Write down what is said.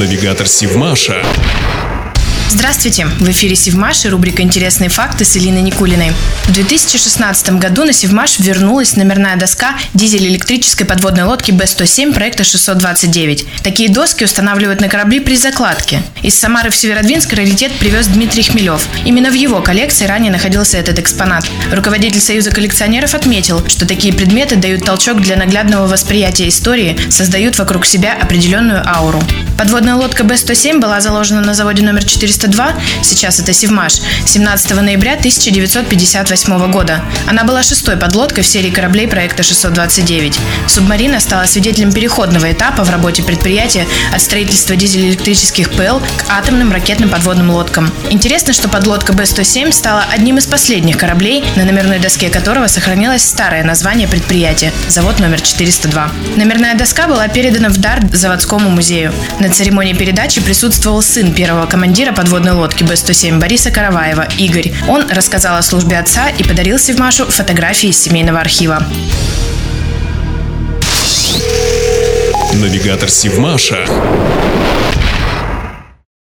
Навигатор Сивмаша. Здравствуйте! В эфире Севмаш и рубрика «Интересные факты» с Элиной Никулиной. В 2016 году на Севмаш вернулась номерная доска дизель-электрической подводной лодки Б-107 проекта 629. Такие доски устанавливают на корабли при закладке. Из Самары в Северодвинск раритет привез Дмитрий Хмелев. Именно в его коллекции ранее находился этот экспонат. Руководитель Союза коллекционеров отметил, что такие предметы дают толчок для наглядного восприятия истории, создают вокруг себя определенную ауру. Подводная лодка Б-107 была заложена на заводе номер 402, сейчас это Севмаш, 17 ноября 1958 года. Она была шестой подлодкой в серии кораблей проекта 629. Субмарина стала свидетелем переходного этапа в работе предприятия от строительства дизель-электрических ПЛ к атомным ракетным подводным лодкам. Интересно, что подлодка Б-107 стала одним из последних кораблей, на номерной доске которого сохранилось старое название предприятия – завод номер 402. Номерная доска была передана в дар заводскому музею. На церемонии передачи присутствовал сын первого командира подводной лодки Б-107 Бориса Караваева, Игорь. Он рассказал о службе отца и подарил Севмашу фотографии из семейного архива. Навигатор Сивмаша.